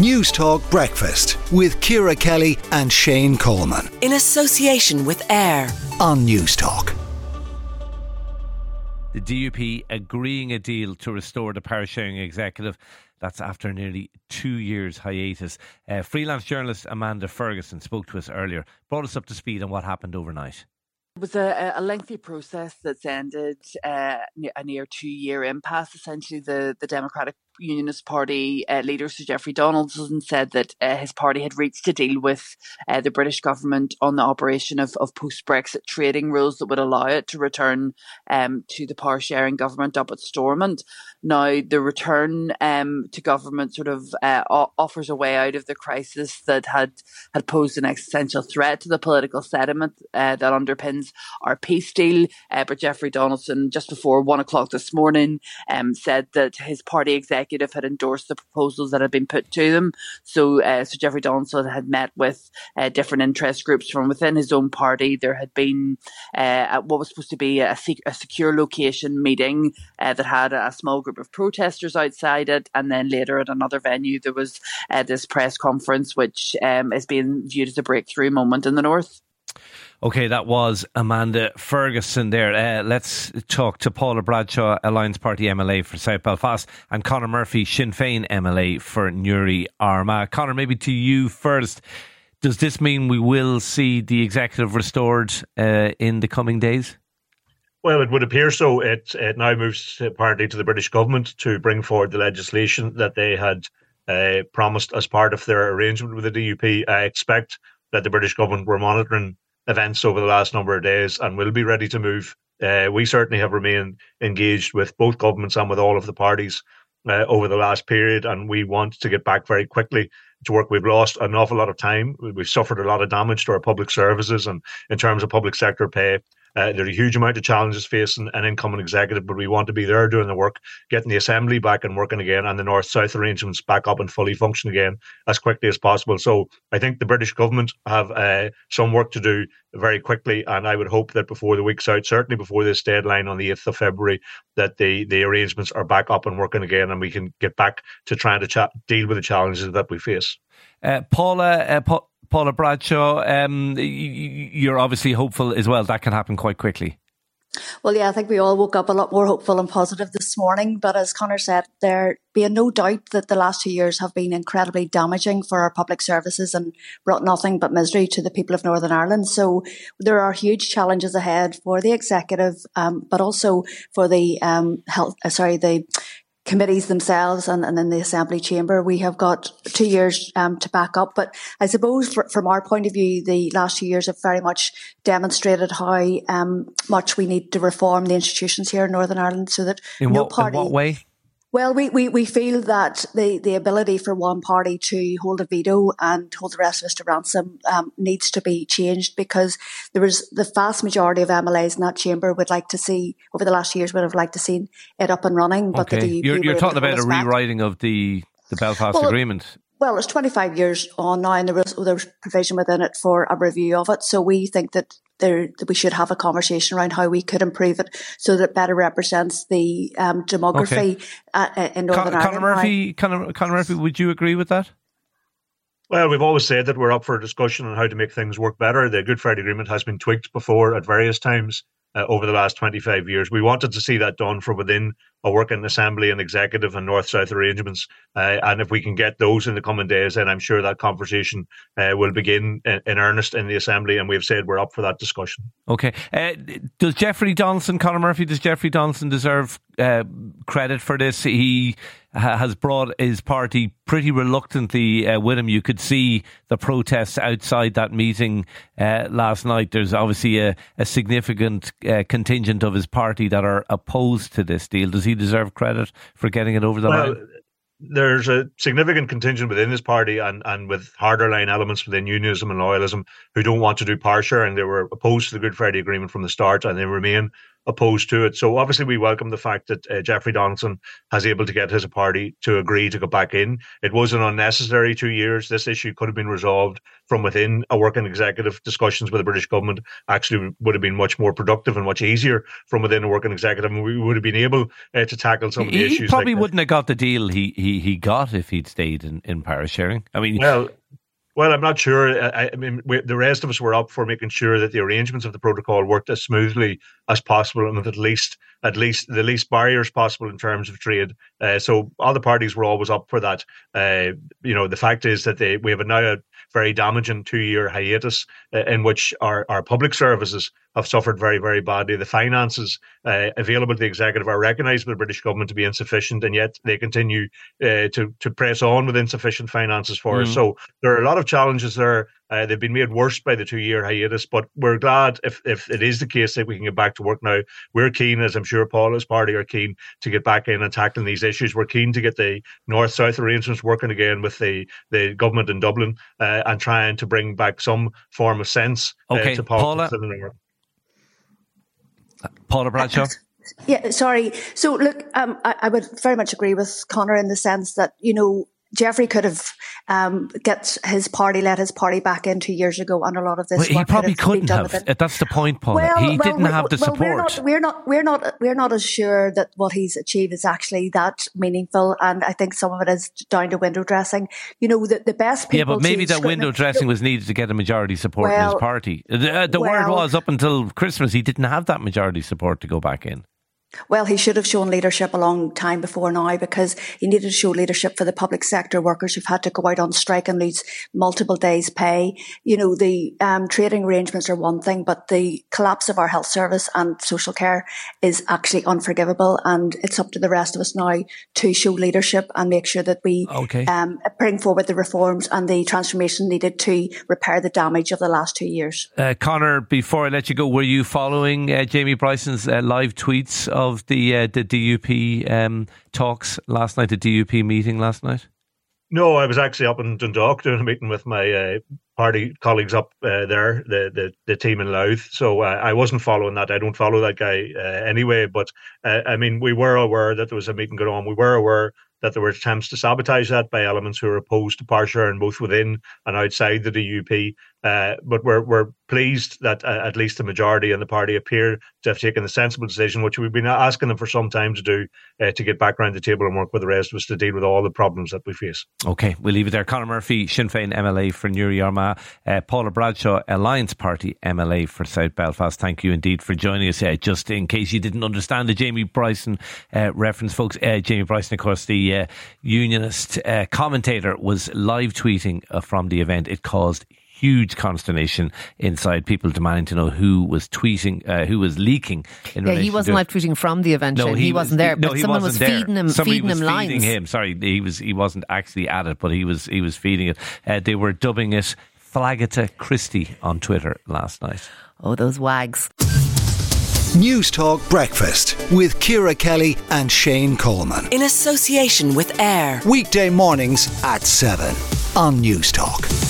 Newstalk Breakfast with Ciara Kelly and Shane Coleman. In association with AIR on Newstalk. The DUP agreeing a deal to restore the power sharing executive. That's after nearly two years hiatus. Uh, freelance journalist Amanda Ferguson spoke to us earlier, brought us up to speed on what happened overnight. It was a, a lengthy process that's ended uh, a near two year impasse. Essentially, the, the Democratic Unionist Party uh, leader Sir Jeffrey Donaldson said that uh, his party had reached a deal with uh, the British government on the operation of, of post Brexit trading rules that would allow it to return um, to the power sharing government up at Stormont. Now, the return um, to government sort of uh, offers a way out of the crisis that had, had posed an existential threat to the political sediment uh, that underpins our peace deal. Uh, but Jeffrey Donaldson, just before one o'clock this morning, um, said that his party executive executive had endorsed the proposals that had been put to them. So, uh, so Jeffrey Donaldson had met with uh, different interest groups from within his own party. There had been uh, what was supposed to be a, sec- a secure location meeting uh, that had a small group of protesters outside it, and then later at another venue there was uh, this press conference, which um, is being viewed as a breakthrough moment in the north. Okay, that was Amanda Ferguson there. Uh, let's talk to Paula Bradshaw, Alliance Party MLA for South Belfast, and Conor Murphy, Sinn Féin MLA for Newry Armagh. Conor, maybe to you first. Does this mean we will see the executive restored uh, in the coming days? Well, it would appear so. It, it now moves apparently to the British government to bring forward the legislation that they had uh, promised as part of their arrangement with the DUP. I expect that the British government were monitoring events over the last number of days and will be ready to move. Uh, we certainly have remained engaged with both governments and with all of the parties uh, over the last period, and we want to get back very quickly to work. We've lost an awful lot of time. We've suffered a lot of damage to our public services and in terms of public sector pay. Uh, there are a huge amount of challenges facing an incoming executive, but we want to be there doing the work, getting the assembly back and working again, and the north south arrangements back up and fully function again as quickly as possible. So I think the British government have uh, some work to do very quickly, and I would hope that before the week's out, certainly before this deadline on the 8th of February, that the, the arrangements are back up and working again, and we can get back to trying to cha- deal with the challenges that we face. Uh, Paula, uh, pa- Paula Bradshaw, um, you're obviously hopeful as well. That can happen quite quickly. Well, yeah, I think we all woke up a lot more hopeful and positive this morning. But as Conor said, there being no doubt that the last two years have been incredibly damaging for our public services and brought nothing but misery to the people of Northern Ireland. So there are huge challenges ahead for the executive, um, but also for the um, health. Uh, sorry, the committees themselves and, and in the assembly chamber we have got two years um, to back up. But i suppose for, from our point of view the last two years have very much demonstrated how um, much we need to reform the institutions here in northern ireland so that in no what, party in what way well, we, we, we feel that the, the ability for one party to hold a veto and hold the rest of us to ransom um, needs to be changed because there was the vast majority of MLAs in that chamber would like to see over the last years would have liked to see it up and running. But okay. the you're, you're talking about a rewriting back. of the the Belfast well, Agreement. Well, it's 25 years on now, and there was there was provision within it for a review of it. So we think that there that we should have a conversation around how we could improve it so that it better represents the um, demography okay. uh, uh in Northern Con- Ireland. Conor Murphy, Conor, Conor Murphy, would you agree with that? Well, we've always said that we're up for a discussion on how to make things work better. The Good Friday Agreement has been tweaked before at various times uh, over the last 25 years. We wanted to see that done from within a working assembly and executive and north south arrangements. Uh, and if we can get those in the coming days, then I'm sure that conversation uh, will begin in, in, earnest in the assembly. And we've said we're up for that discussion. Okay. Uh, does Jeffrey Donaldson, Conor Murphy, does Jeffrey Donaldson deserve uh, credit for this? He has brought his party pretty reluctantly uh, with him. You could see the protests outside that meeting uh, last night. There's obviously a, a significant contingent of his party that are opposed to this deal. Does he he deserve credit for getting it over the well, line? There's a significant contingent within his party and, and with harder line elements within unionism and loyalism who don't want to do power sharing. They were opposed to the Good Friday Agreement from the start and they remain opposed to it. So obviously we welcome the fact that uh, Jeffrey Donaldson has able to get his party to agree to go back in. It was an unnecessary two years. This issue could have been resolved from within a working executive. Discussions with the British government actually would have been much more productive and much easier from within a working executive, and we would have been able uh, to tackle some of the he issues. He probably like wouldn't have got the deal he, he, he got if he'd stayed in, in power sharing. I mean, well, well, I'm not sure. I, I mean, we, the rest of us were up for making sure that the arrangements of the protocol worked as smoothly as possible, and with at least at least the least barriers possible in terms of trade. Uh, so all the parties were always up for that. Uh, you know, the fact is that they, we have now a very damaging two-year hiatus uh, in which our, our public services have suffered very, very badly. The finances uh, available to the executive are recognised by the British government to be insufficient, and yet they continue uh, to to press on with insufficient finances for mm. us. So there are a lot of challenges there. Uh, they've been made worse by the two-year hiatus, but we're glad if if it is the case that we can get back to work now. We're keen, as I'm sure Paula's party are keen, to get back in and tackling these issues. We're keen to get the north-south arrangements working again with the the government in Dublin uh, and trying to bring back some form of sense uh, okay, to politics Paula, in the north. Paula Bradshaw. Yeah, sorry. So, look, um, I, I, would very much agree with Conor in the sense that you know Jeffrey could have um, get his party, let his party back in two years ago, and a lot of this. Well, he probably couldn't have. That's the point, Paul. Well, he well, didn't have the support. We're not, we're not, we're not, we're not as sure that what he's achieved is actually that meaningful, and I think some of it is down to window dressing. You know, the, the best people. Yeah, but maybe that window dressing was needed to get a majority support in his party. The, uh, the word was up until Christmas he didn't have that majority support to go back in. Well, he should have shown leadership a long time before now because he needed to show leadership for the public sector workers who've had to go out on strike and lose multiple days' pay. You know, the um, trading arrangements are one thing, but the collapse of our health service and social care is actually unforgivable. And it's up to the rest of us now to show leadership and make sure that we okay. um, bring forward the reforms and the transformation needed to repair the damage of the last two years. Uh, Conor, before I let you go, were you following uh, Jamie Bryson's uh, live tweets? Of the uh, the DUP um, talks last night, the DUP meeting last night? No, I was actually up in Dundalk doing a meeting with my uh, party colleagues up uh, there, the, the the team in Louth. So uh, I wasn't following that. I don't follow that guy uh, anyway. But uh, I mean, we were aware that there was a meeting going on. We were aware that there were attempts to sabotage that by elements who are opposed to power both within and outside the DUP. Uh, but we're we're pleased that uh, at least the majority in the party appear to have taken the sensible decision, which we've been asking them for some time to do, uh, to get back around the table and work with the rest of us to deal with all the problems that we face. Okay, we'll leave it there. Conor Murphy, Sinn Féin MLA for Newry Armagh, uh, Paula Bradshaw, Alliance Party MLA for South Belfast. Thank you indeed for joining us. Uh, just in case you didn't understand the Jamie Bryson uh, reference, folks, Jamie Bryson, of course, the unionist commentator, was live tweeting from the event. It caused huge consternation inside people demanding to know who was tweeting, uh, who was leaking. yeah, he wasn't live tweeting from the event. No, he, he wasn't there. No, but he someone wasn't was there. feeding him, Somebody feeding was him feeding lines. him. Sorry, he was he wasn't actually at it, but he was he was feeding it. Uh, they were dubbing it Flagata Christie on Twitter last night. Oh, those wags. Newstalk Breakfast with Ciara Kelly and Shane Coleman. In association with AIR. Weekday mornings at 7 on Newstalk.